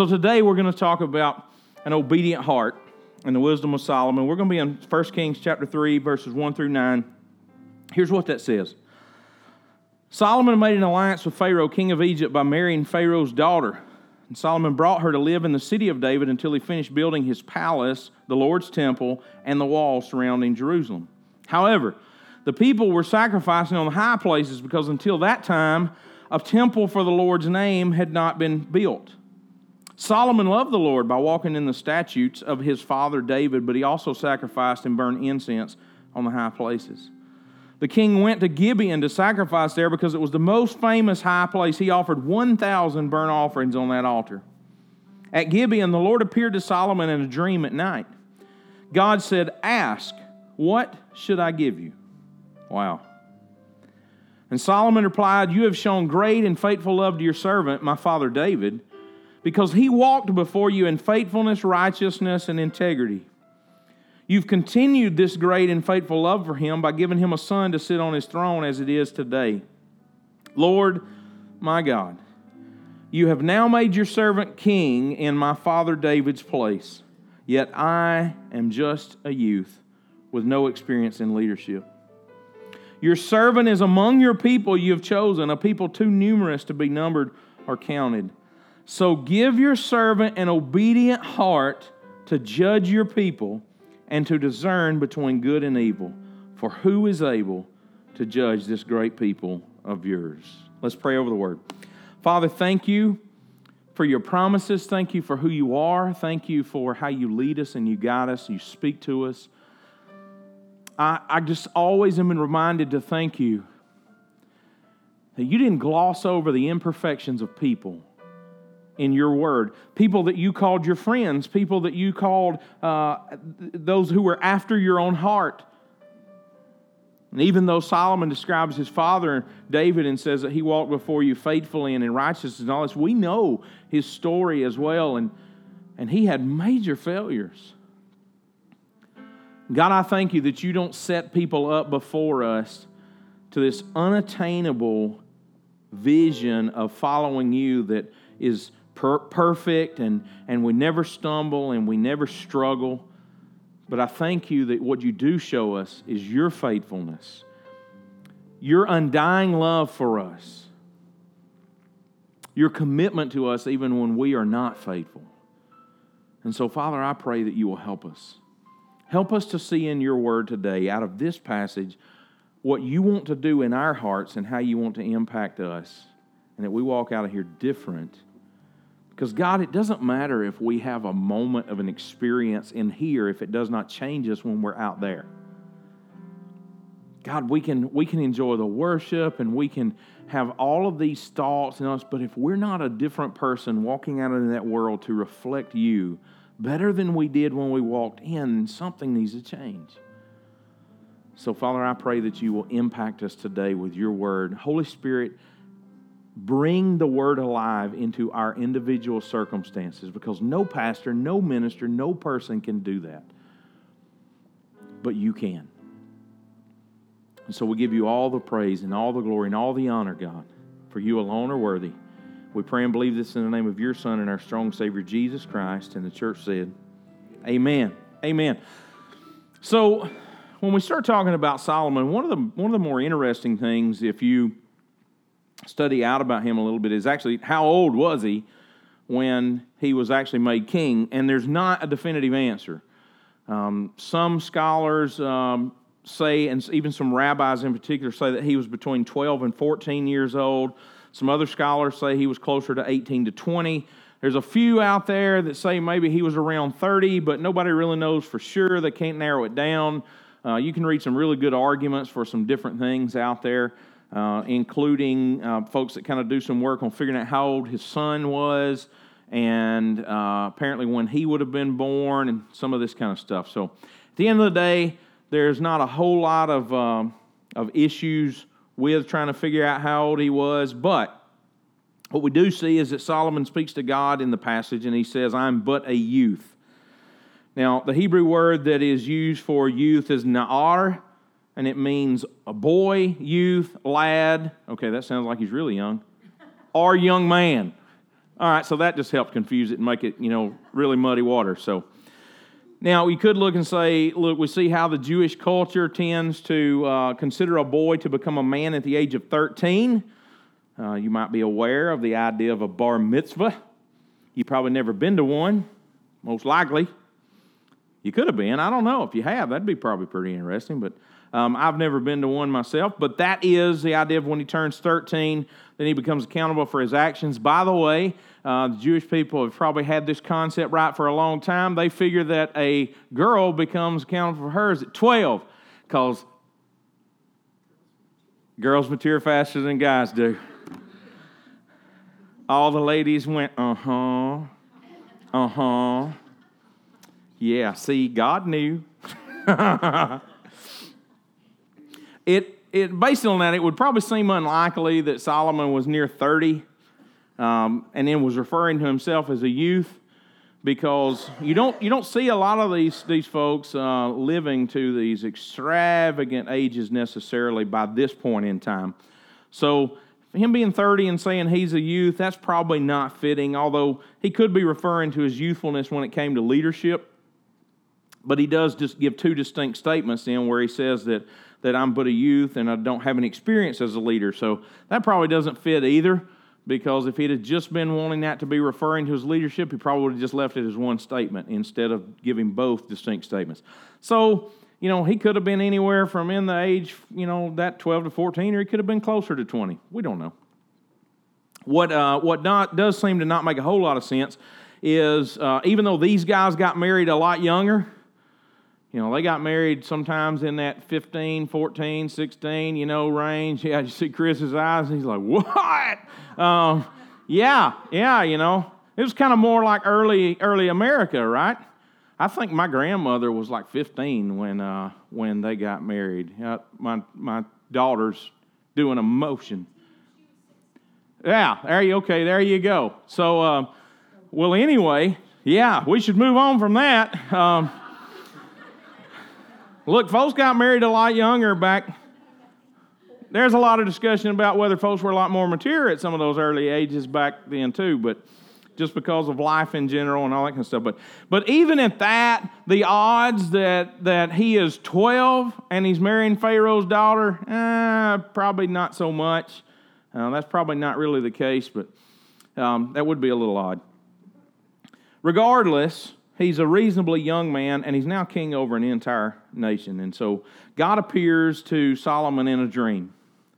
So today we're going to talk about an obedient heart and the wisdom of Solomon. We're going to be in 1 Kings chapter 3, verses 1 through 9. Here's what that says Solomon made an alliance with Pharaoh, king of Egypt, by marrying Pharaoh's daughter. And Solomon brought her to live in the city of David until he finished building his palace, the Lord's temple, and the wall surrounding Jerusalem. However, the people were sacrificing on the high places because until that time, a temple for the Lord's name had not been built. Solomon loved the Lord by walking in the statutes of his father David, but he also sacrificed and burned incense on the high places. The king went to Gibeon to sacrifice there because it was the most famous high place. He offered 1,000 burnt offerings on that altar. At Gibeon, the Lord appeared to Solomon in a dream at night. God said, Ask, what should I give you? Wow. And Solomon replied, You have shown great and faithful love to your servant, my father David because he walked before you in faithfulness, righteousness, and integrity. You've continued this great and faithful love for him by giving him a son to sit on his throne as it is today. Lord, my God, you have now made your servant king in my father David's place, yet I am just a youth with no experience in leadership. Your servant is among your people you have chosen, a people too numerous to be numbered or counted. So give your servant an obedient heart to judge your people and to discern between good and evil. For who is able to judge this great people of yours? Let's pray over the word. Father, thank you for your promises. Thank you for who you are. Thank you for how you lead us and you guide us, you speak to us. I, I just always am reminded to thank you that you didn't gloss over the imperfections of people in your word. People that you called your friends, people that you called uh, those who were after your own heart. And even though Solomon describes his father David and says that he walked before you faithfully and in righteousness and all this, we know his story as well. And, and he had major failures. God, I thank you that you don't set people up before us to this unattainable vision of following you that is per- perfect and, and we never stumble and we never struggle. But I thank you that what you do show us is your faithfulness, your undying love for us, your commitment to us even when we are not faithful. And so, Father, I pray that you will help us. Help us to see in your word today, out of this passage, what you want to do in our hearts and how you want to impact us, and that we walk out of here different because, God, it doesn't matter if we have a moment of an experience in here if it does not change us when we're out there. God, we can, we can enjoy the worship and we can have all of these thoughts in us, but if we're not a different person walking out in that world to reflect you better than we did when we walked in, something needs to change. So, Father, I pray that you will impact us today with your word. Holy Spirit, bring the word alive into our individual circumstances because no pastor, no minister, no person can do that. But you can. And so we give you all the praise and all the glory and all the honor, God, for you alone are worthy. We pray and believe this in the name of your Son and our strong Savior, Jesus Christ. And the church said, Amen. Amen. So when we start talking about Solomon, one of the one of the more interesting things, if you study out about him a little bit is actually how old was he when he was actually made king? And there's not a definitive answer. Um, some scholars um, say, and even some rabbis in particular, say that he was between 12 and 14 years old. Some other scholars say he was closer to 18 to 20. There's a few out there that say maybe he was around 30, but nobody really knows for sure. They can't narrow it down. Uh, you can read some really good arguments for some different things out there uh, including uh, folks that kind of do some work on figuring out how old his son was and uh, apparently when he would have been born and some of this kind of stuff. So at the end of the day, there's not a whole lot of, um, of issues with trying to figure out how old he was, but what we do see is that Solomon speaks to God in the passage and he says, I'm but a youth. Now, the Hebrew word that is used for youth is na'ar, and it means a boy, youth, lad. Okay, that sounds like he's really young. Or young man. All right, so that just helped confuse it and make it, you know, really muddy water. So now we could look and say, look, we see how the Jewish culture tends to uh, consider a boy to become a man at the age of 13. Uh, you might be aware of the idea of a bar mitzvah. You've probably never been to one, most likely. You could have been. I don't know. If you have, that'd be probably pretty interesting. But um, I've never been to one myself. But that is the idea of when he turns 13, then he becomes accountable for his actions. By the way, uh, the Jewish people have probably had this concept right for a long time. They figure that a girl becomes accountable for hers at 12 because girls mature faster than guys do. All the ladies went, uh huh, uh huh. Yeah, see, God knew. it, it, based on that, it would probably seem unlikely that Solomon was near 30 um, and then was referring to himself as a youth because you don't, you don't see a lot of these, these folks uh, living to these extravagant ages necessarily by this point in time. So, him being 30 and saying he's a youth, that's probably not fitting, although he could be referring to his youthfulness when it came to leadership. But he does just give two distinct statements in where he says that, that I'm but a youth and I don't have any experience as a leader. So that probably doesn't fit either because if he'd have just been wanting that to be referring to his leadership, he probably would have just left it as one statement instead of giving both distinct statements. So, you know, he could have been anywhere from in the age, you know, that 12 to 14, or he could have been closer to 20. We don't know. What, uh, what not, does seem to not make a whole lot of sense is uh, even though these guys got married a lot younger, you know, they got married sometimes in that 15, 14, 16, you know, range. Yeah, you see Chris's eyes, and he's like, what? Um, yeah, yeah, you know. It was kind of more like early, early America, right? I think my grandmother was like 15 when, uh, when they got married. Uh, my, my daughter's doing a motion. Yeah, there you okay, there you go. So, uh, well, anyway, yeah, we should move on from that. Um, Look, folks got married a lot younger back. There's a lot of discussion about whether folks were a lot more mature at some of those early ages back then, too, but just because of life in general and all that kind of stuff. But, but even at that, the odds that, that he is 12 and he's marrying Pharaoh's daughter, eh, probably not so much. Uh, that's probably not really the case, but um, that would be a little odd. Regardless, he's a reasonably young man, and he's now king over an entire nation. And so God appears to Solomon in a dream.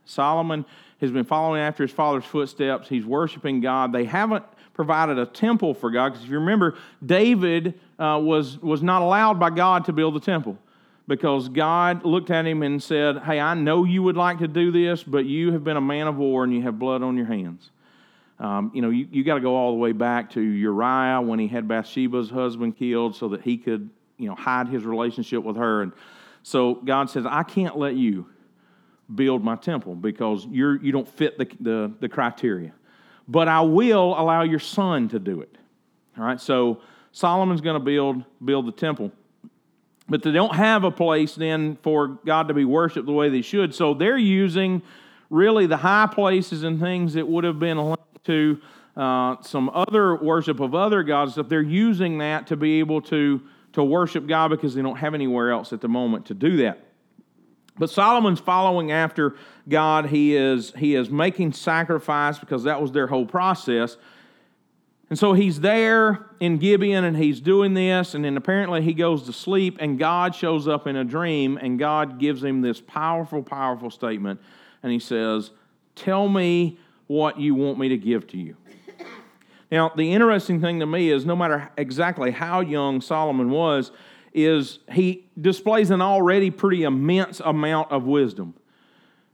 Solomon has been following after his father's footsteps. He's worshiping God. They haven't provided a temple for God, because if you remember, David uh, was, was not allowed by God to build the temple because God looked at him and said, Hey, I know you would like to do this, but you have been a man of war and you have blood on your hands. Um, you know, you, you got to go all the way back to Uriah when he had Bathsheba's husband killed so that he could, you know, hide his relationship with her. And so God says, I can't let you build my temple because you're, you don't fit the, the, the criteria. But I will allow your son to do it. All right, so Solomon's going to build, build the temple. But they don't have a place then for God to be worshiped the way they should. So they're using really the high places and things that would have been to uh, some other worship of other gods, if they're using that to be able to, to worship God because they don't have anywhere else at the moment to do that. But Solomon's following after God. He is, he is making sacrifice because that was their whole process. And so he's there in Gibeon and he's doing this, and then apparently he goes to sleep, and God shows up in a dream, and God gives him this powerful, powerful statement. And he says, Tell me what you want me to give to you. Now, the interesting thing to me is no matter exactly how young Solomon was, is he displays an already pretty immense amount of wisdom.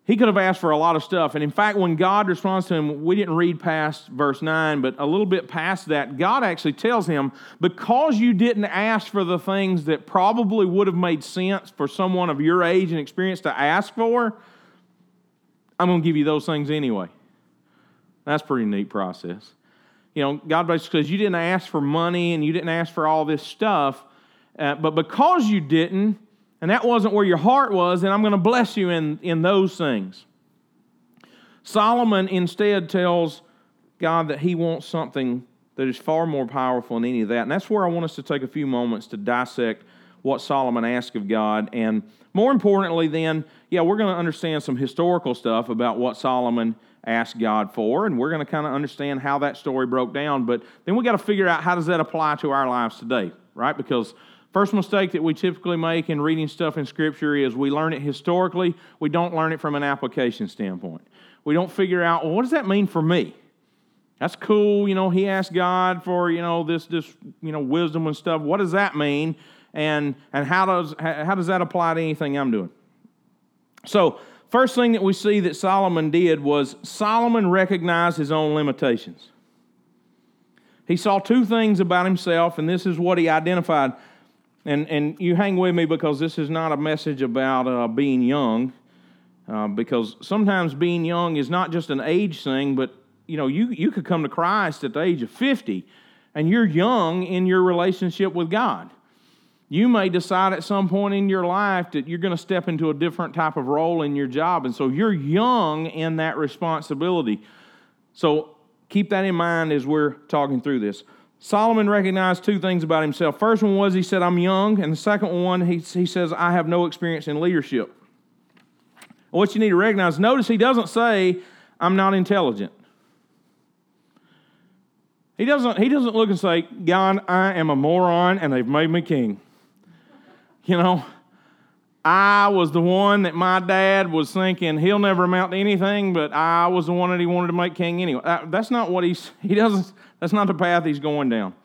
He could have asked for a lot of stuff. And in fact, when God responds to him, we didn't read past verse 9, but a little bit past that, God actually tells him, Because you didn't ask for the things that probably would have made sense for someone of your age and experience to ask for, I'm going to give you those things anyway. That's pretty neat process. You know, God basically says, You didn't ask for money and you didn't ask for all this stuff, uh, but because you didn't, and that wasn't where your heart was, then I'm going to bless you in, in those things. Solomon instead tells God that He wants something that is far more powerful than any of that. And that's where I want us to take a few moments to dissect what Solomon asked of God. And more importantly, then, yeah, we're going to understand some historical stuff about what Solomon asked God for, and we're going to kind of understand how that story broke down. But then we got to figure out how does that apply to our lives today, right? Because First mistake that we typically make in reading stuff in Scripture is we learn it historically, we don't learn it from an application standpoint. We don't figure out, well, what does that mean for me? That's cool, you know, he asked God for, you know, this this, you know, wisdom and stuff. What does that mean? And and how does how does that apply to anything I'm doing? So, first thing that we see that Solomon did was Solomon recognized his own limitations. He saw two things about himself, and this is what he identified. And, and you hang with me because this is not a message about uh, being young, uh, because sometimes being young is not just an age thing, but you know, you, you could come to Christ at the age of 50 and you're young in your relationship with God. You may decide at some point in your life that you're going to step into a different type of role in your job. And so you're young in that responsibility. So keep that in mind as we're talking through this. Solomon recognized two things about himself. First one was he said, I'm young. And the second one, he, he says, I have no experience in leadership. What you need to recognize, notice he doesn't say, I'm not intelligent. He doesn't, he doesn't look and say, God, I am a moron and they've made me king. You know, I was the one that my dad was thinking he'll never amount to anything, but I was the one that he wanted to make king anyway. Uh, that's not what he's, he doesn't, that's not the path he's going down.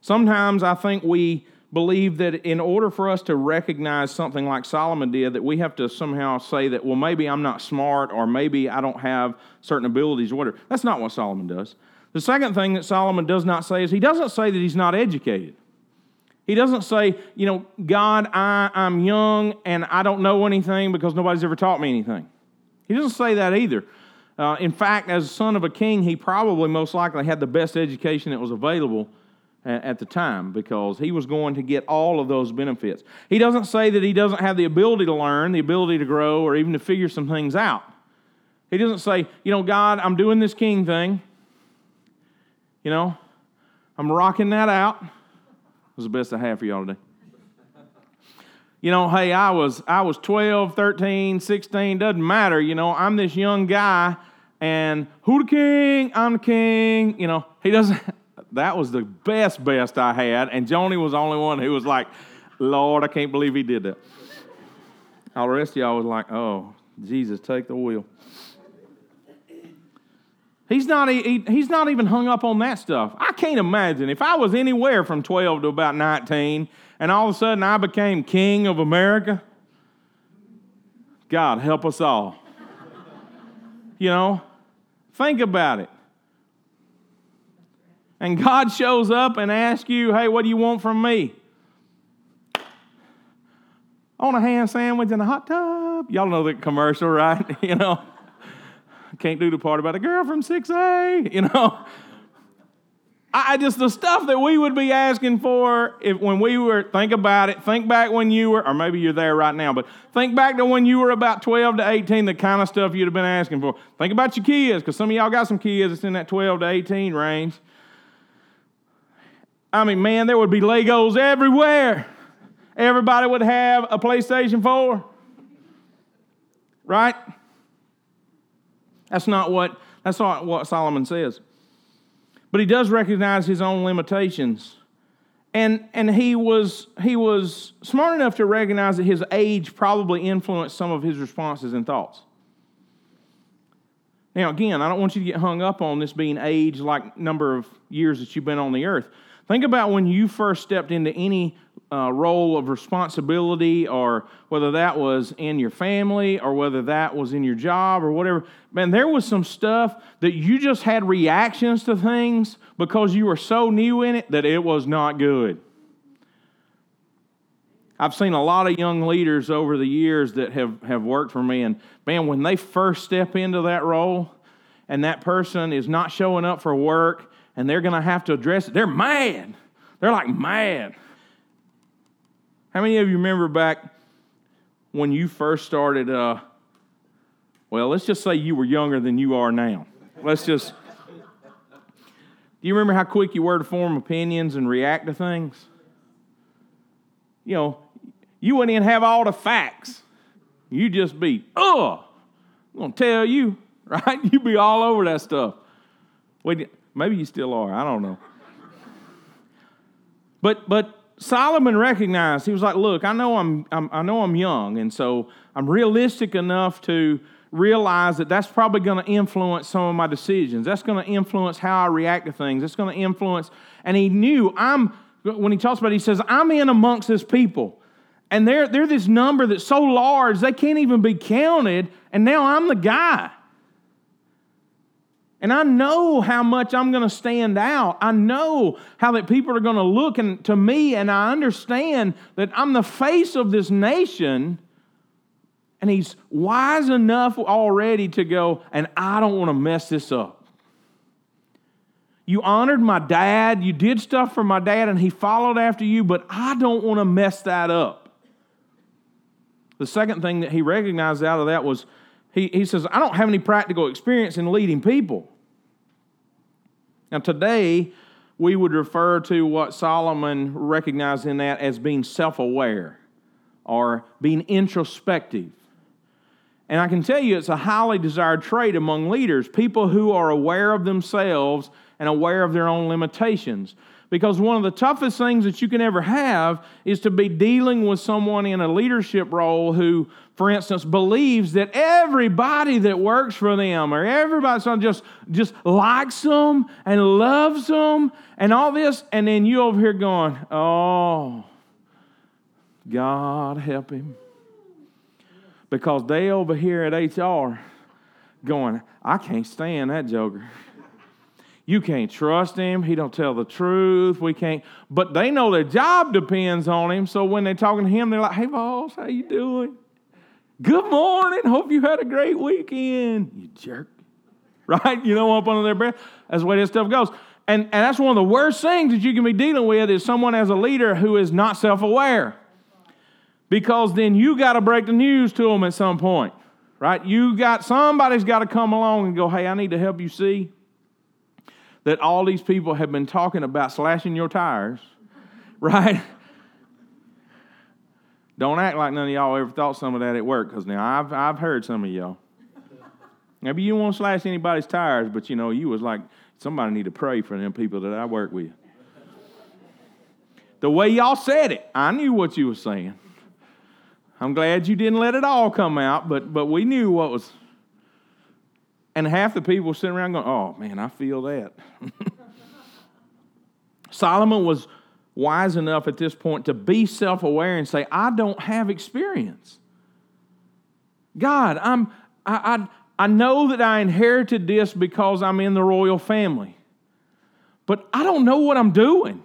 Sometimes I think we believe that in order for us to recognize something like Solomon did, that we have to somehow say that, well, maybe I'm not smart or maybe I don't have certain abilities or whatever. That's not what Solomon does. The second thing that Solomon does not say is he doesn't say that he's not educated. He doesn't say, you know, God, I, I'm young and I don't know anything because nobody's ever taught me anything. He doesn't say that either. Uh, in fact, as a son of a king, he probably most likely had the best education that was available at the time because he was going to get all of those benefits. He doesn't say that he doesn't have the ability to learn, the ability to grow, or even to figure some things out. He doesn't say, you know, God, I'm doing this king thing. You know, I'm rocking that out. Was the best I have for y'all today you know, hey, I was I was 12, 13, 16, doesn't matter, you know, I'm this young guy and who the king? I'm the king, you know. He doesn't that was the best best I had and Joni was the only one who was like, "Lord, I can't believe he did that." All the rest of y'all was like, "Oh, Jesus, take the wheel." He's not, he, he's not even hung up on that stuff. I can't imagine if I was anywhere from 12 to about 19 and all of a sudden I became king of America. God, help us all. you know, think about it. And God shows up and asks you, hey, what do you want from me? Want a ham sandwich and a hot tub. Y'all know the commercial, right? you know, can't do the part about a girl from 6A, you know. I just the stuff that we would be asking for if when we were think about it, think back when you were, or maybe you're there right now, but think back to when you were about 12 to 18, the kind of stuff you'd have been asking for. Think about your kids, because some of y'all got some kids that's in that 12 to 18 range. I mean, man, there would be Legos everywhere. Everybody would have a PlayStation 4. Right? That's not what that's not what Solomon says. But he does recognize his own limitations. And, and he, was, he was smart enough to recognize that his age probably influenced some of his responses and thoughts. Now, again, I don't want you to get hung up on this being age like number of years that you've been on the earth. Think about when you first stepped into any uh, role of responsibility, or whether that was in your family, or whether that was in your job, or whatever. Man, there was some stuff that you just had reactions to things because you were so new in it that it was not good. I've seen a lot of young leaders over the years that have, have worked for me, and man, when they first step into that role, and that person is not showing up for work, and they're going to have to address it, they're mad. They're like mad. How many of you remember back when you first started? Uh, well, let's just say you were younger than you are now. Let's just Do you remember how quick you were to form opinions and react to things? You know, you wouldn't even have all the facts. You'd just be, oh, I'm gonna tell you, right? You'd be all over that stuff. Wait, maybe you still are. I don't know. But but Solomon recognized he was like, look, I know I'm, I'm I know I'm young, and so I'm realistic enough to realize that that's probably going to influence some of my decisions. That's going to influence how I react to things. That's going to influence. And he knew I'm when he talks about it, he says, I'm in amongst this people. And they're, they're this number that's so large they can't even be counted, and now I'm the guy. And I know how much I'm going to stand out. I know how that people are going to look and, to me, and I understand that I'm the face of this nation. And he's wise enough already to go, and I don't want to mess this up. You honored my dad, you did stuff for my dad, and he followed after you, but I don't want to mess that up. The second thing that he recognized out of that was he, he says, I don't have any practical experience in leading people. Now, today, we would refer to what Solomon recognized in that as being self aware or being introspective. And I can tell you it's a highly desired trait among leaders, people who are aware of themselves and aware of their own limitations. Because one of the toughest things that you can ever have is to be dealing with someone in a leadership role who, for instance, believes that everybody that works for them or everybody just, just likes them and loves them and all this, and then you over here going, oh, God help him. Because they over here at HR going, I can't stand that joker. You can't trust him. He don't tell the truth. We can't. But they know their job depends on him. So when they're talking to him, they're like, "Hey, boss, how you doing? Good morning. Hope you had a great weekend. You jerk." Right? You know, up under their breath. That's the way this stuff goes. And, and that's one of the worst things that you can be dealing with is someone as a leader who is not self-aware. Because then you got to break the news to them at some point. Right? You got somebody's got to come along and go, "Hey, I need to help you see." that all these people have been talking about slashing your tires, right? Don't act like none of y'all ever thought some of that at work, because now I've, I've heard some of y'all. Maybe you won't slash anybody's tires, but you know, you was like, somebody need to pray for them people that I work with. The way y'all said it, I knew what you were saying. I'm glad you didn't let it all come out, but, but we knew what was and half the people sitting around going, oh man, I feel that. Solomon was wise enough at this point to be self aware and say, I don't have experience. God, I'm, I, I, I know that I inherited this because I'm in the royal family, but I don't know what I'm doing.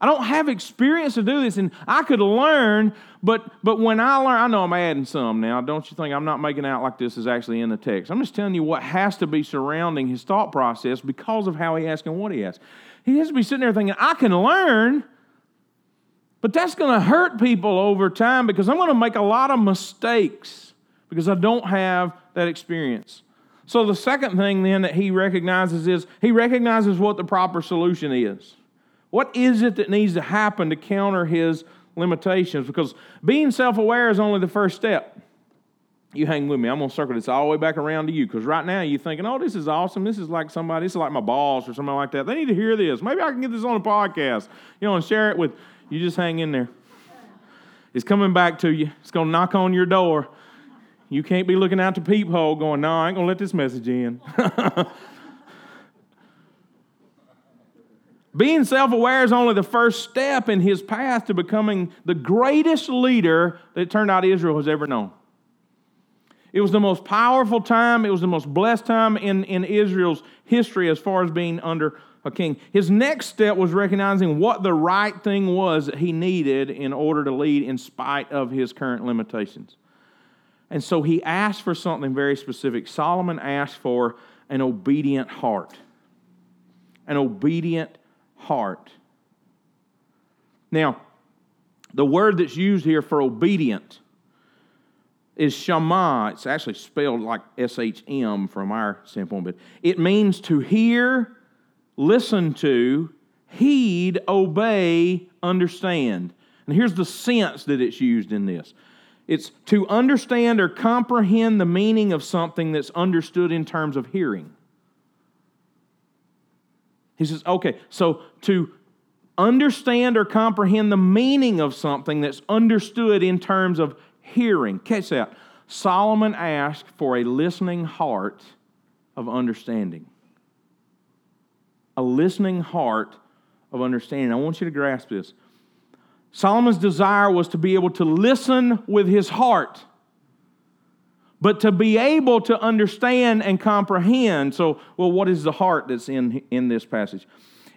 I don't have experience to do this, and I could learn, but but when I learn, I know I'm adding some now. Don't you think I'm not making out like this is actually in the text? I'm just telling you what has to be surrounding his thought process because of how he asks and what he asks. He has to be sitting there thinking, I can learn, but that's going to hurt people over time because I'm going to make a lot of mistakes because I don't have that experience. So the second thing then that he recognizes is he recognizes what the proper solution is. What is it that needs to happen to counter his limitations? Because being self aware is only the first step. You hang with me. I'm going to circle this all the way back around to you because right now you're thinking, oh, this is awesome. This is like somebody, this is like my boss or something like that. They need to hear this. Maybe I can get this on a podcast, you know, and share it with you. Just hang in there. It's coming back to you, it's going to knock on your door. You can't be looking out the peephole going, no, I ain't going to let this message in. Being self aware is only the first step in his path to becoming the greatest leader that turned out Israel has ever known. It was the most powerful time, it was the most blessed time in, in Israel's history as far as being under a king. His next step was recognizing what the right thing was that he needed in order to lead in spite of his current limitations. And so he asked for something very specific. Solomon asked for an obedient heart. An obedient heart. Now, the word that's used here for obedient is shama. It's actually spelled like S H M from our standpoint, but it means to hear listen to, heed, obey, understand. And here's the sense that it's used in this it's to understand or comprehend the meaning of something that's understood in terms of hearing. He says, okay, so to understand or comprehend the meaning of something that's understood in terms of hearing. Catch that. Solomon asked for a listening heart of understanding. A listening heart of understanding. I want you to grasp this. Solomon's desire was to be able to listen with his heart, but to be able to understand and comprehend. So, well, what is the heart that's in, in this passage?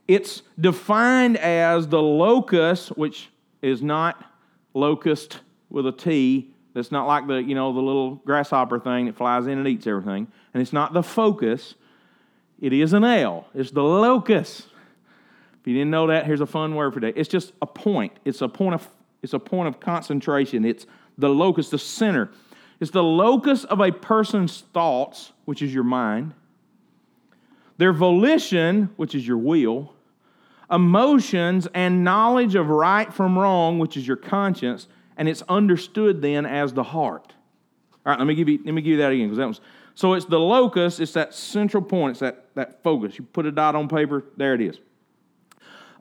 It's defined as the locus, which is not locust with a T. That's not like the, you know, the little grasshopper thing that flies in and eats everything. And it's not the focus. It is an L. It's the locus. If you didn't know that, here's a fun word for that. It's just a point. It's a point of it's a point of concentration. It's the locus, the center. It's the locus of a person's thoughts, which is your mind, their volition, which is your will, emotions, and knowledge of right from wrong, which is your conscience, and it's understood then as the heart. All right, let me give you, let me give you that again because that was so it's the locus, it's that central point, it's that, that focus. You put a dot on paper, there it is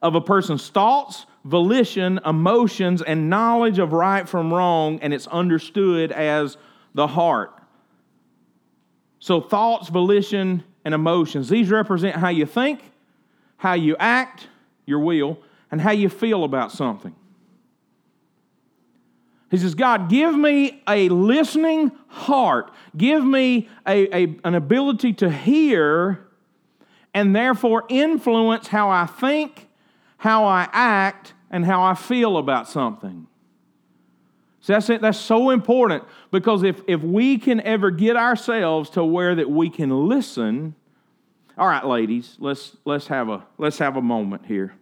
of a person's thoughts, volition, emotions, and knowledge of right from wrong, and it's understood as the heart. So, thoughts, volition, and emotions, these represent how you think, how you act, your will, and how you feel about something. He says, God, give me a listening heart. Give me a, a, an ability to hear and therefore influence how I think how I act and how I feel about something. So that's, it. that's so important because if, if we can ever get ourselves to where that we can listen, all right, ladies, let's, let's, have, a, let's have a moment here.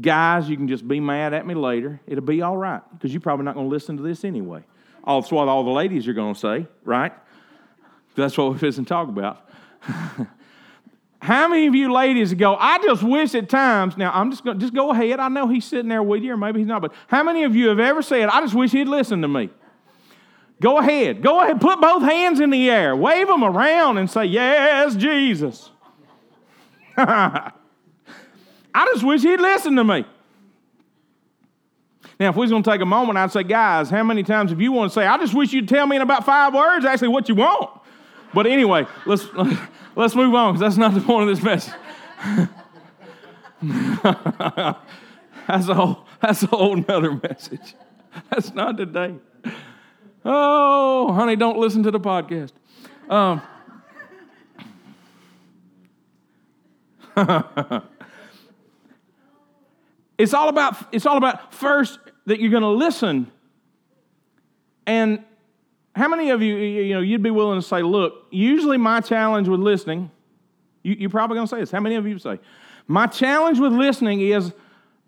Guys, you can just be mad at me later. It'll be all right because you're probably not going to listen to this anyway. That's what all the ladies are going to say, right? That's what we're fixing to talk about. How many of you ladies go, I just wish at times, now I'm just going to just go ahead. I know he's sitting there with you, or maybe he's not, but how many of you have ever said, I just wish he'd listen to me? Go ahead. Go ahead. Put both hands in the air. Wave them around and say, Yes, Jesus. I just wish he'd listen to me. Now, if we was going to take a moment, I'd say, guys, how many times have you want to say, I just wish you'd tell me in about five words actually what you want? But anyway, let's. Let's move on because that's not the point of this message. that's a whole that's a whole nother message. That's not today. Oh, honey, don't listen to the podcast. Um, it's all about it's all about first that you're going to listen and how many of you, you know, you'd be willing to say, look, usually my challenge with listening, you, you're probably going to say this. How many of you say, my challenge with listening is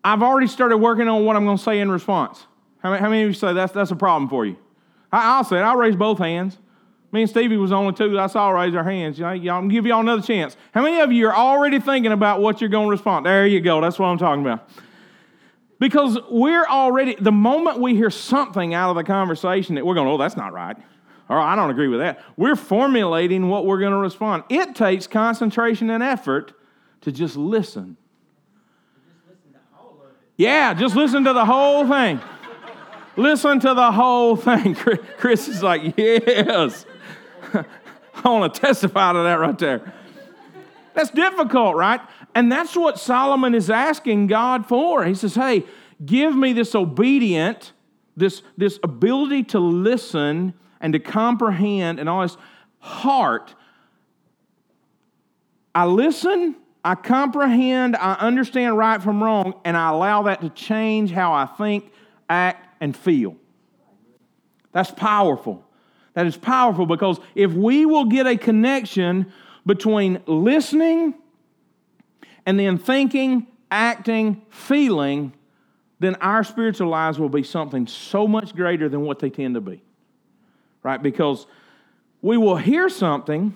I've already started working on what I'm going to say in response. How many, how many of you say that's, that's a problem for you? I, will say it. I'll raise both hands. Me and Stevie was only two that I saw raise their hands. You know, y'all, I'm give y'all another chance. How many of you are already thinking about what you're going to respond? There you go. That's what I'm talking about. Because we're already, the moment we hear something out of the conversation that we're going, oh, that's not right, or I don't agree with that, we're formulating what we're going to respond. It takes concentration and effort to just listen. yeah, just listen to the whole thing. listen to the whole thing. Chris is like, yes. I want to testify to that right there. That's difficult, right? And that's what Solomon is asking God for. He says, Hey, give me this obedient, this, this ability to listen and to comprehend and all this heart. I listen, I comprehend, I understand right from wrong, and I allow that to change how I think, act, and feel. That's powerful. That is powerful because if we will get a connection between listening and then thinking, acting, feeling, then our spiritual lives will be something so much greater than what they tend to be. Right? Because we will hear something.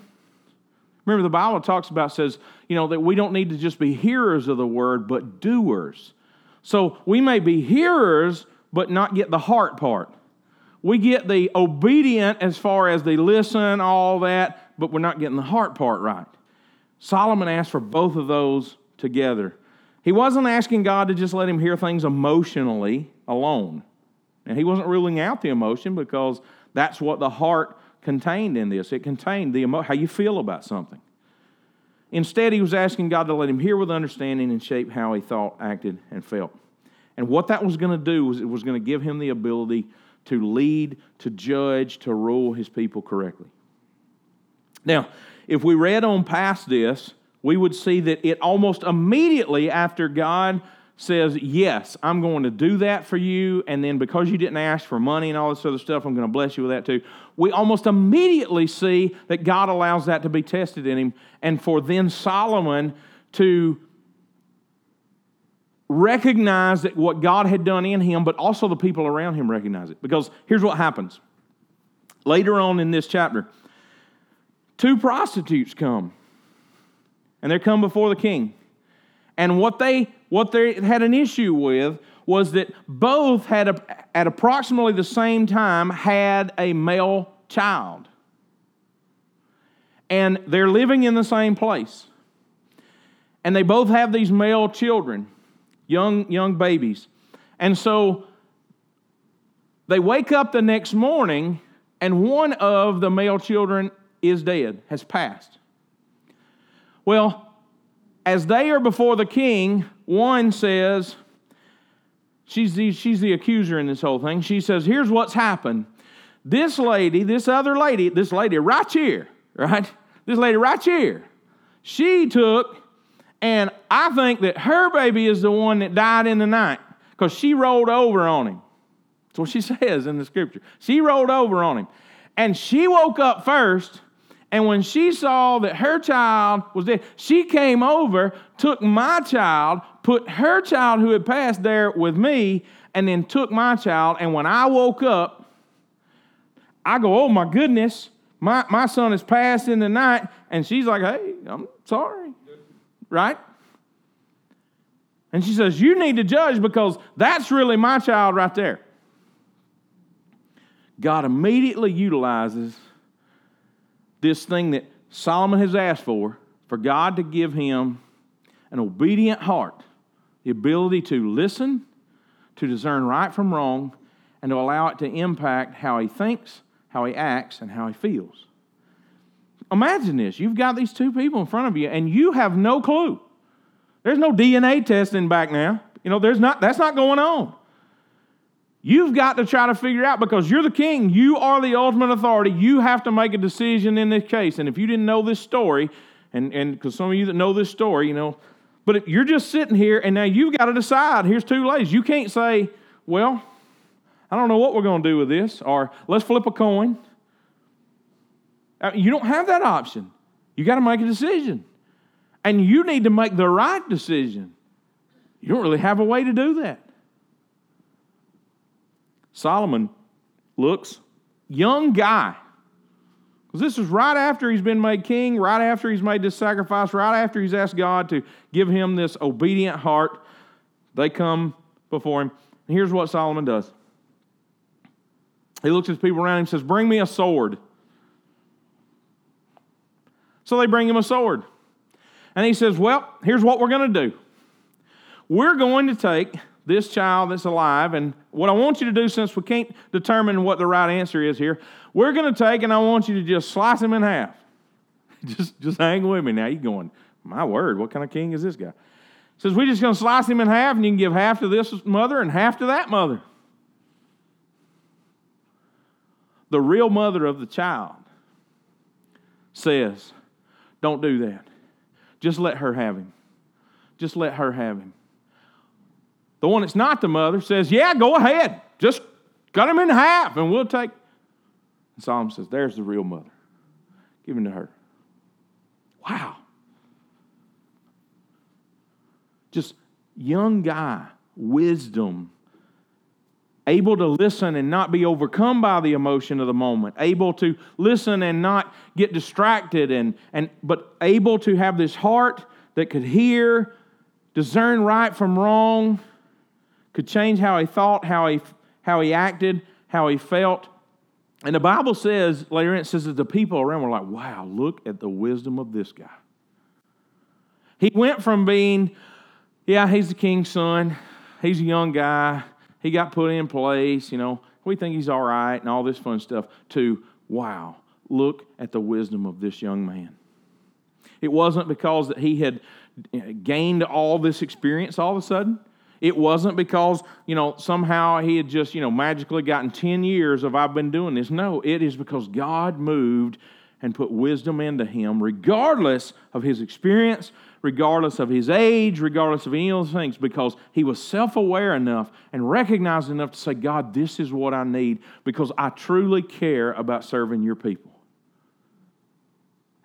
Remember, the Bible talks about, says, you know, that we don't need to just be hearers of the word, but doers. So we may be hearers, but not get the heart part. We get the obedient as far as they listen, all that, but we're not getting the heart part right. Solomon asked for both of those together. He wasn't asking God to just let him hear things emotionally alone. And he wasn't ruling out the emotion because that's what the heart contained in this. It contained the emo- how you feel about something. Instead, he was asking God to let him hear with understanding and shape how he thought, acted, and felt. And what that was going to do was it was going to give him the ability to lead, to judge, to rule his people correctly. Now, if we read on past this, we would see that it almost immediately after God says, Yes, I'm going to do that for you, and then because you didn't ask for money and all this other stuff, I'm going to bless you with that too. We almost immediately see that God allows that to be tested in him, and for then Solomon to recognize that what God had done in him, but also the people around him recognize it. Because here's what happens later on in this chapter two prostitutes come, and they come before the king. And what they what they had an issue with was that both had a, at approximately the same time had a male child. And they're living in the same place. And they both have these male children young, young babies. And so they wake up the next morning, and one of the male children is dead, has passed. Well, as they are before the king, one says, she's the, she's the accuser in this whole thing. She says, Here's what's happened. This lady, this other lady, this lady right here, right? This lady right here, she took and I think that her baby is the one that died in the night because she rolled over on him. That's what she says in the scripture. She rolled over on him. And she woke up first, and when she saw that her child was dead, she came over, took my child, put her child who had passed there with me, and then took my child. And when I woke up, I go, Oh my goodness, my, my son has passed in the night. And she's like, Hey, I'm sorry right? And she says, You need to judge because that's really my child right there. God immediately utilizes this thing that Solomon has asked for, for God to give him an obedient heart, the ability to listen, to discern right from wrong, and to allow it to impact how he thinks, how he acts, and how he feels. Imagine this you've got these two people in front of you, and you have no clue. There's no DNA testing back now. You know, there's not, that's not going on. You've got to try to figure out because you're the king, you are the ultimate authority. You have to make a decision in this case. And if you didn't know this story, and and because some of you that know this story, you know, but you're just sitting here and now you've got to decide. Here's two ladies. You can't say, well, I don't know what we're going to do with this, or let's flip a coin. Uh, you don't have that option. You got to make a decision. And you need to make the right decision. You don't really have a way to do that. Solomon looks young guy. Because this is right after he's been made king, right after he's made this sacrifice, right after he's asked God to give him this obedient heart. They come before him. And here's what Solomon does. He looks at people around him and says, Bring me a sword. So they bring him a sword. And he says, Well, here's what we're going to do. We're going to take this child that's alive, and what I want you to do, since we can't determine what the right answer is here, we're going to take and I want you to just slice him in half. just, just hang with me now. You're going, My word, what kind of king is this guy? Says, We're just going to slice him in half, and you can give half to this mother and half to that mother. The real mother of the child says, don't do that. Just let her have him. Just let her have him. The one that's not the mother says, Yeah, go ahead. Just cut him in half and we'll take. And Solomon says, There's the real mother. Give him to her. Wow. Just young guy, wisdom, able to listen and not be overcome by the emotion of the moment, able to listen and not get distracted, and, and, but able to have this heart that could hear, discern right from wrong, could change how he thought, how he, how he acted, how he felt. And the Bible says, later it says that the people around were like, wow, look at the wisdom of this guy. He went from being, yeah, he's the king's son, he's a young guy, he got put in place, you know, we think he's all right and all this fun stuff, to, wow, look at the wisdom of this young man. It wasn't because that he had eh, gained all this experience all of a sudden. It wasn't because, you know, somehow he had just, you know, magically gotten 10 years of I've been doing this. No, it is because God moved and put wisdom into him, regardless of his experience, regardless of his age, regardless of any of those things, because he was self aware enough and recognized enough to say, God, this is what I need because I truly care about serving your people.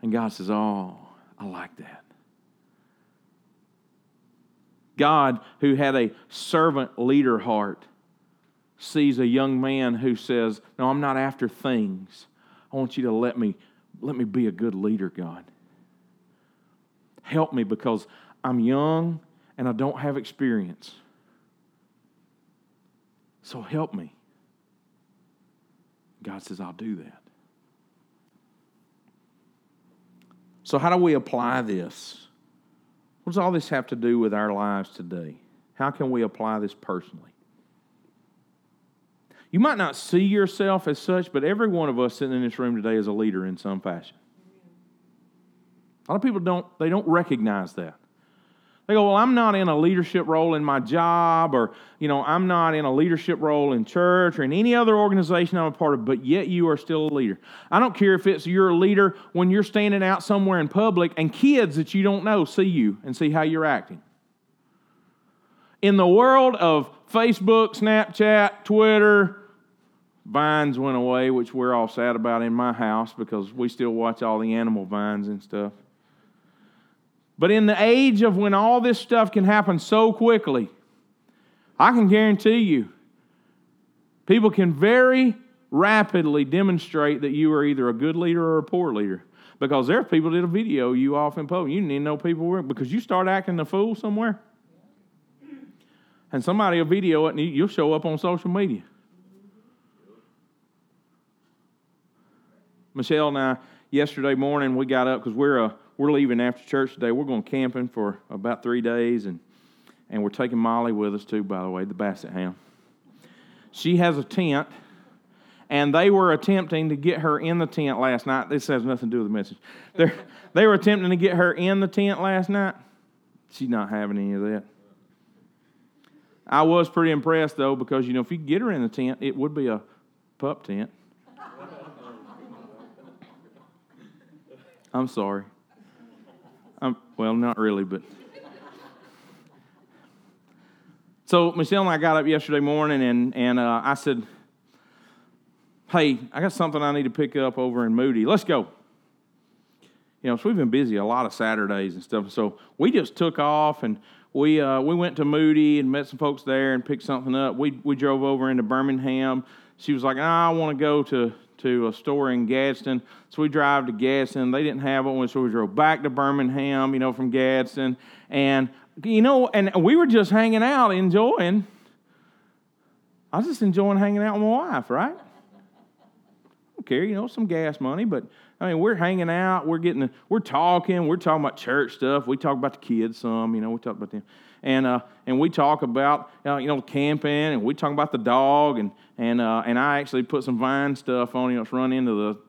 And God says, Oh, I like that. God, who had a servant leader heart, sees a young man who says, No, I'm not after things. I want you to let me, let me be a good leader, God. Help me because I'm young and I don't have experience. So help me. God says, I'll do that. So, how do we apply this? What does all this have to do with our lives today? How can we apply this personally? You might not see yourself as such, but every one of us sitting in this room today is a leader in some fashion. A lot of people don't they don't recognize that. They go, well, I'm not in a leadership role in my job, or, you know, I'm not in a leadership role in church or in any other organization I'm a part of, but yet you are still a leader. I don't care if it's you're a leader when you're standing out somewhere in public and kids that you don't know see you and see how you're acting. In the world of Facebook, Snapchat, Twitter, Vines went away, which we're all sad about in my house because we still watch all the animal vines and stuff. But in the age of when all this stuff can happen so quickly, I can guarantee you, people can very rapidly demonstrate that you are either a good leader or a poor leader. Because there are people that will video you off in public. You need to know people were because you start acting a fool somewhere. And somebody will video it and you'll show up on social media. Michelle and I, yesterday morning, we got up because we're a we're leaving after church today. We're going camping for about three days, and, and we're taking Molly with us too, by the way, the Basset Hound. She has a tent, and they were attempting to get her in the tent last night. This has nothing to do with the message. They're, they were attempting to get her in the tent last night. She's not having any of that. I was pretty impressed, though, because, you know, if you get her in the tent, it would be a pup tent. I'm sorry. Um, well, not really, but. So Michelle and I got up yesterday morning, and and uh, I said, "Hey, I got something I need to pick up over in Moody. Let's go." You know, so we've been busy a lot of Saturdays and stuff. So we just took off, and we uh, we went to Moody and met some folks there and picked something up. We we drove over into Birmingham. She was like, "I want to go to to a store in Gadsden. So we drive to Gadsden. They didn't have one, so we drove back to Birmingham, you know, from Gadsden. And, you know, and we were just hanging out, enjoying. I was just enjoying hanging out with my wife, right? I don't care, you know, some gas money, but I mean, we're hanging out, we're getting, we're talking, we're talking about church stuff. We talk about the kids some, you know, we talk about them and uh, and we talk about uh, you know camping, and we talk about the dog, and and uh, and I actually put some vine stuff on you know it's run into the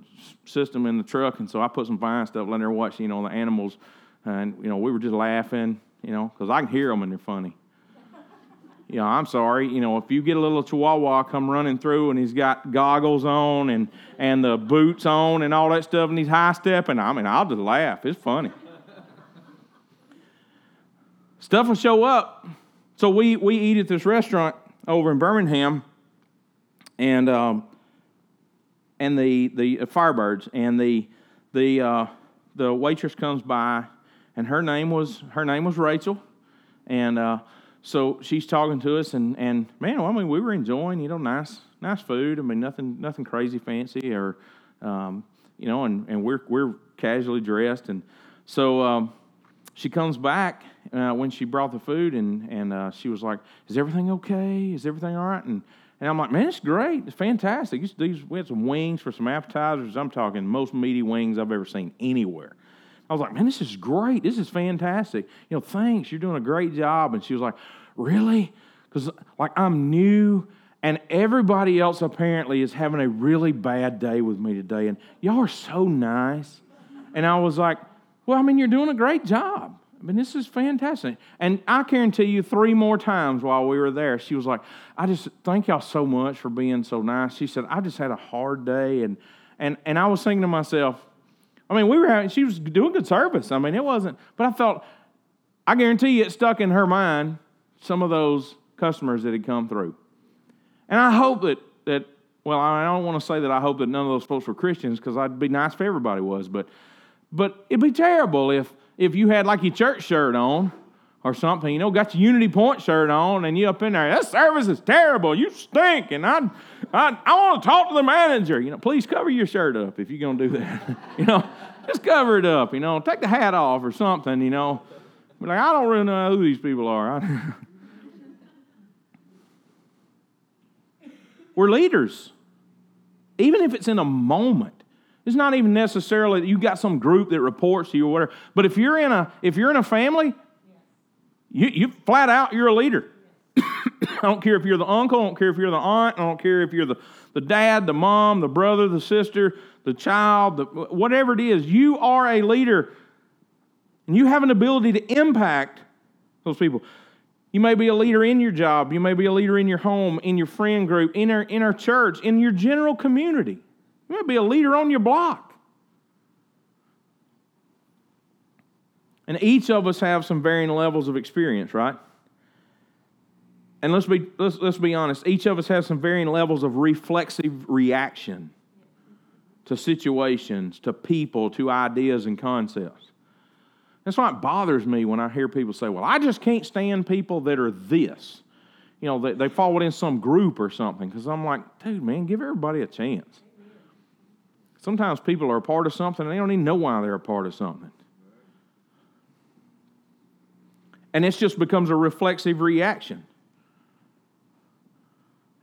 system in the truck, and so I put some vine stuff, letting her watch you know the animals, and you know we were just laughing, you know, because I can hear them and they're funny. You know, I'm sorry. You know, if you get a little chihuahua come running through and he's got goggles on and and the boots on and all that stuff, and he's high stepping, I mean, I'll just laugh. It's funny. Stuff will show up. So we, we eat at this restaurant over in Birmingham, and um, and the the Firebirds, and the the uh, the waitress comes by, and her name was her name was Rachel, and uh, so she's talking to us, and, and man, well, I mean, we were enjoying, you know, nice nice food. I mean, nothing nothing crazy fancy, or um, you know, and, and we're we're casually dressed, and so um, she comes back uh, when she brought the food, and and uh, she was like, "Is everything okay? Is everything all right?" And and I'm like, "Man, it's great. It's fantastic. These, we had some wings for some appetizers. I'm talking most meaty wings I've ever seen anywhere." I was like, man, this is great. This is fantastic. You know, thanks. You're doing a great job. And she was like, really? Because, like, I'm new and everybody else apparently is having a really bad day with me today. And y'all are so nice. And I was like, well, I mean, you're doing a great job. I mean, this is fantastic. And I guarantee you, three more times while we were there, she was like, I just thank y'all so much for being so nice. She said, I just had a hard day. And, and, and I was thinking to myself, I mean, we were having, she was doing good service. I mean, it wasn't, but I felt, I guarantee you it stuck in her mind some of those customers that had come through. And I hope that, that well, I don't want to say that I hope that none of those folks were Christians because I'd be nice if everybody was, but, but it'd be terrible if, if you had like your church shirt on or something, you know, got your Unity Point shirt on and you up in there, that service is terrible, you stink, and I, I, I want to talk to the manager. You know, please cover your shirt up if you're going to do that. you know, just cover it up, you know, take the hat off or something, you know. Like, I don't really know who these people are. We're leaders. Even if it's in a moment. It's not even necessarily that you got some group that reports to you or whatever. But if you're in a if you're in a family, you, you flat out you're a leader. I don't care if you're the uncle, I don't care if you're the aunt, I don't care if you're the, the dad, the mom, the brother, the sister, the child, the, whatever it is, you are a leader. And you have an ability to impact those people. You may be a leader in your job. You may be a leader in your home, in your friend group, in our, in our church, in your general community. You might be a leader on your block. And each of us have some varying levels of experience, right? And let's be, let's, let's be honest, each of us has some varying levels of reflexive reaction to situations, to people, to ideas and concepts. That's why it bothers me when I hear people say, well, I just can't stand people that are this. You know, they, they fall within some group or something. Because I'm like, dude, man, give everybody a chance. Sometimes people are a part of something and they don't even know why they're a part of something. And it just becomes a reflexive reaction.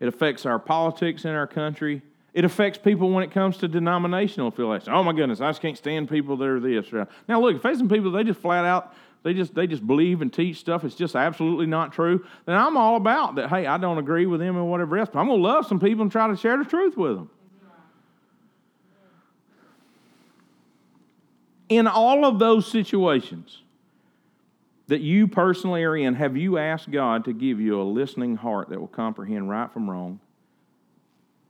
It affects our politics in our country. It affects people when it comes to denominational affiliation. Oh my goodness, I just can't stand people that are this. Now look, if there's some people they just flat out they just they just believe and teach stuff it's just absolutely not true, then I'm all about that. Hey, I don't agree with them and whatever else, but I'm gonna love some people and try to share the truth with them. In all of those situations that you personally are in, have you asked God to give you a listening heart that will comprehend right from wrong?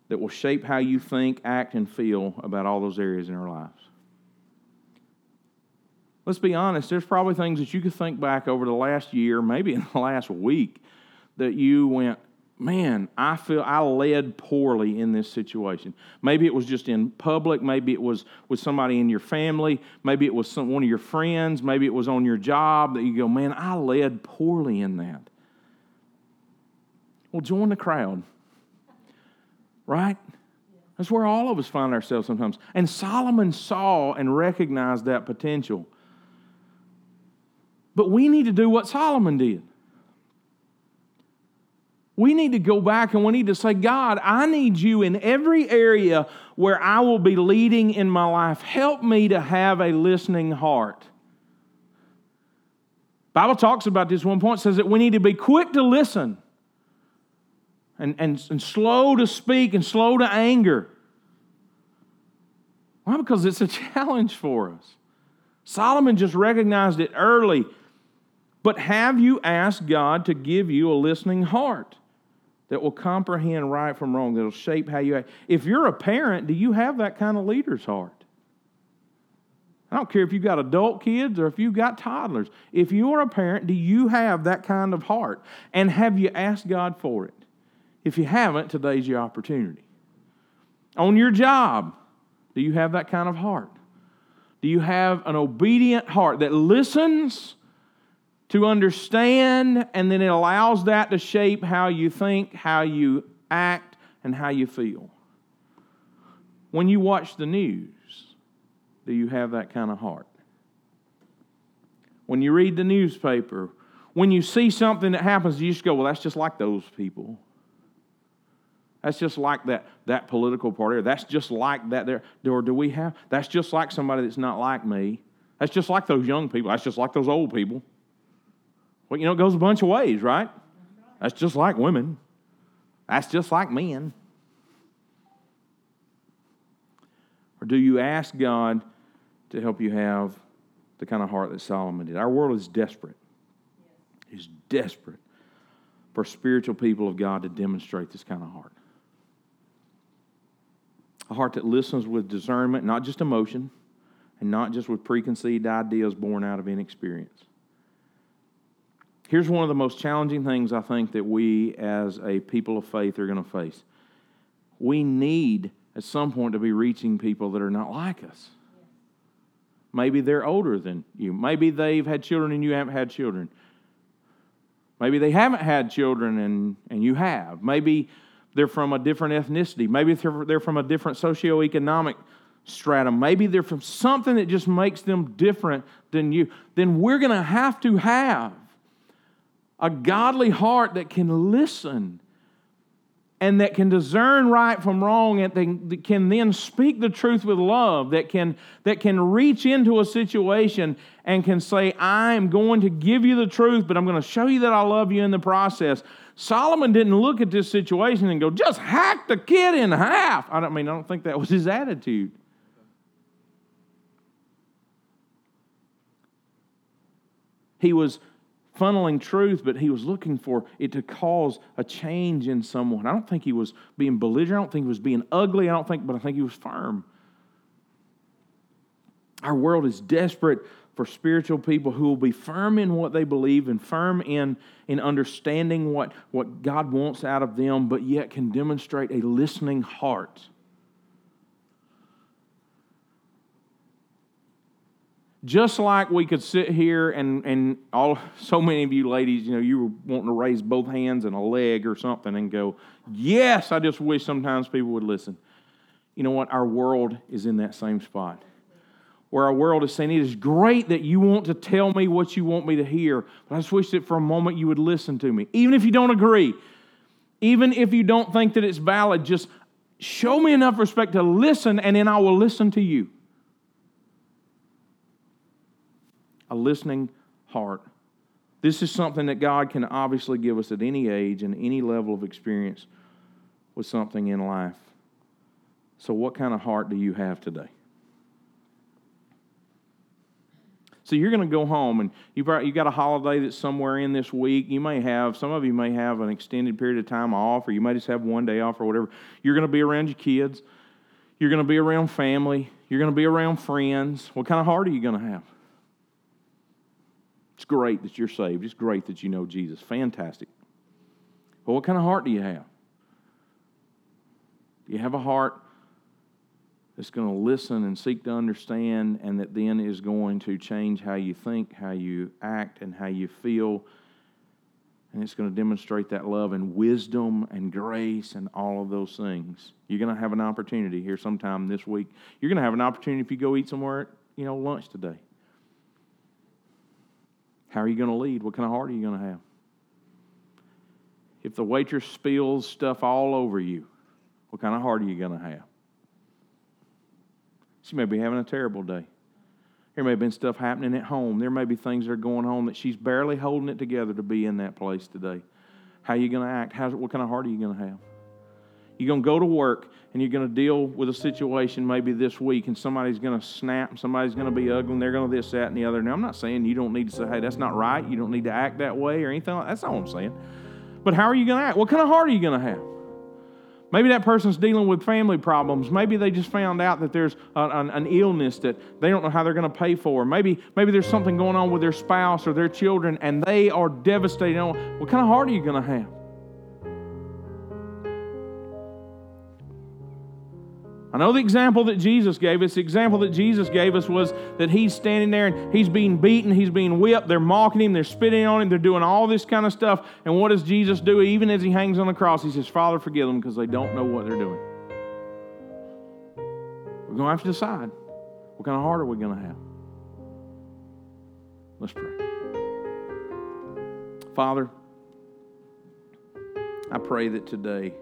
that will shape how you think, act, and feel about all those areas in our lives. Let's be honest, there's probably things that you could think back over the last year, maybe in the last week, that you went, man, I feel I led poorly in this situation. Maybe it was just in public, maybe it was with somebody in your family, maybe it was some, one of your friends, maybe it was on your job that you go, man, I led poorly in that. Well, join the crowd right? That's where all of us find ourselves sometimes. And Solomon saw and recognized that potential. But we need to do what Solomon did. We need to go back and we need to say, God, I need you in every area where I will be leading in my life. Help me to have a listening heart. Bible talks about this one point, says that we need to be quick to listen and, and, and slow to speak and slow to anger. Why? Because it's a challenge for us. Solomon just recognized it early. But have you asked God to give you a listening heart that will comprehend right from wrong, that will shape how you act? If you're a parent, do you have that kind of leader's heart? I don't care if you've got adult kids or if you've got toddlers. If you're a parent, do you have that kind of heart? And have you asked God for it? If you haven't, today's your opportunity. On your job, do you have that kind of heart? Do you have an obedient heart that listens to understand, and then it allows that to shape how you think, how you act, and how you feel. When you watch the news, do you have that kind of heart? When you read the newspaper, when you see something that happens, you just go, well, that's just like those people. That's just like that, that political party, or that's just like that there. Or do we have, that's just like somebody that's not like me. That's just like those young people. That's just like those old people. Well, you know, it goes a bunch of ways, right? That's just like women. That's just like men. Or do you ask God to help you have the kind of heart that Solomon did? Our world is desperate. Is desperate for spiritual people of God to demonstrate this kind of heart. A heart that listens with discernment, not just emotion, and not just with preconceived ideas born out of inexperience. Here's one of the most challenging things I think that we as a people of faith are going to face. We need at some point to be reaching people that are not like us. Maybe they're older than you. Maybe they've had children and you haven't had children. Maybe they haven't had children and, and you have. Maybe they're from a different ethnicity. Maybe they're, they're from a different socioeconomic stratum. Maybe they're from something that just makes them different than you. Then we're going to have to have a godly heart that can listen and that can discern right from wrong and that can then speak the truth with love that can that can reach into a situation and can say i'm going to give you the truth but i'm going to show you that i love you in the process. Solomon didn't look at this situation and go just hack the kid in half. I don't mean i don't think that was his attitude. He was funneling truth, but he was looking for it to cause a change in someone. I don't think he was being belligerent. I don't think he was being ugly. I don't think, but I think he was firm. Our world is desperate for spiritual people who will be firm in what they believe and firm in, in understanding what, what God wants out of them, but yet can demonstrate a listening heart. Just like we could sit here and, and all so many of you ladies, you know, you were wanting to raise both hands and a leg or something and go, Yes, I just wish sometimes people would listen. You know what? Our world is in that same spot. Where our world is saying, It is great that you want to tell me what you want me to hear, but I just wish that for a moment you would listen to me. Even if you don't agree, even if you don't think that it's valid, just show me enough respect to listen, and then I will listen to you. A listening heart. This is something that God can obviously give us at any age and any level of experience with something in life. So, what kind of heart do you have today? So you're going to go home and you've got, a holiday that's somewhere in this week. You may have, some of you may have an extended period of time off, or you may just have one day off or whatever. You're going to be around your kids. You're going to be around family. You're going to be around friends. What kind of heart are you going to have? It's great that you're saved. It's great that you know Jesus. Fantastic. But what kind of heart do you have? Do you have a heart that's going to listen and seek to understand, and that then is going to change how you think, how you act, and how you feel? And it's going to demonstrate that love and wisdom and grace and all of those things. You're going to have an opportunity here sometime this week. You're going to have an opportunity if you go eat somewhere you know lunch today. How are you going to lead? What kind of heart are you going to have? If the waitress spills stuff all over you, what kind of heart are you going to have? She may be having a terrible day. There may have been stuff happening at home. There may be things that are going on that she's barely holding it together to be in that place today. How are you going to act? How's, what kind of heart are you going to have? You're going to go to work and you're going to deal with a situation maybe this week and somebody's going to snap, somebody's going to be ugly, and they're going to this, that, and the other. Now, I'm not saying you don't need to say, hey, that's not right. You don't need to act that way or anything like that. That's not what I'm saying. But how are you going to act? What kind of heart are you going to have? Maybe that person's dealing with family problems. Maybe they just found out that there's an, an, illness that they don't know how they're going to pay for. Maybe, maybe there's something going on with their spouse or their children and they are devastated. What kind of heart are you going to have? I know the example that Jesus gave us. The example that Jesus gave us was that he's standing there and he's being beaten, he's being whipped, they're mocking him, they're spitting on him, they're doing all this kind of stuff. And what does Jesus do? Even as he hangs on the cross, he says, Father, forgive them because they don't know what they're doing. We're going to have to decide what kind of heart are we going to have? Let's pray. Father, I pray that today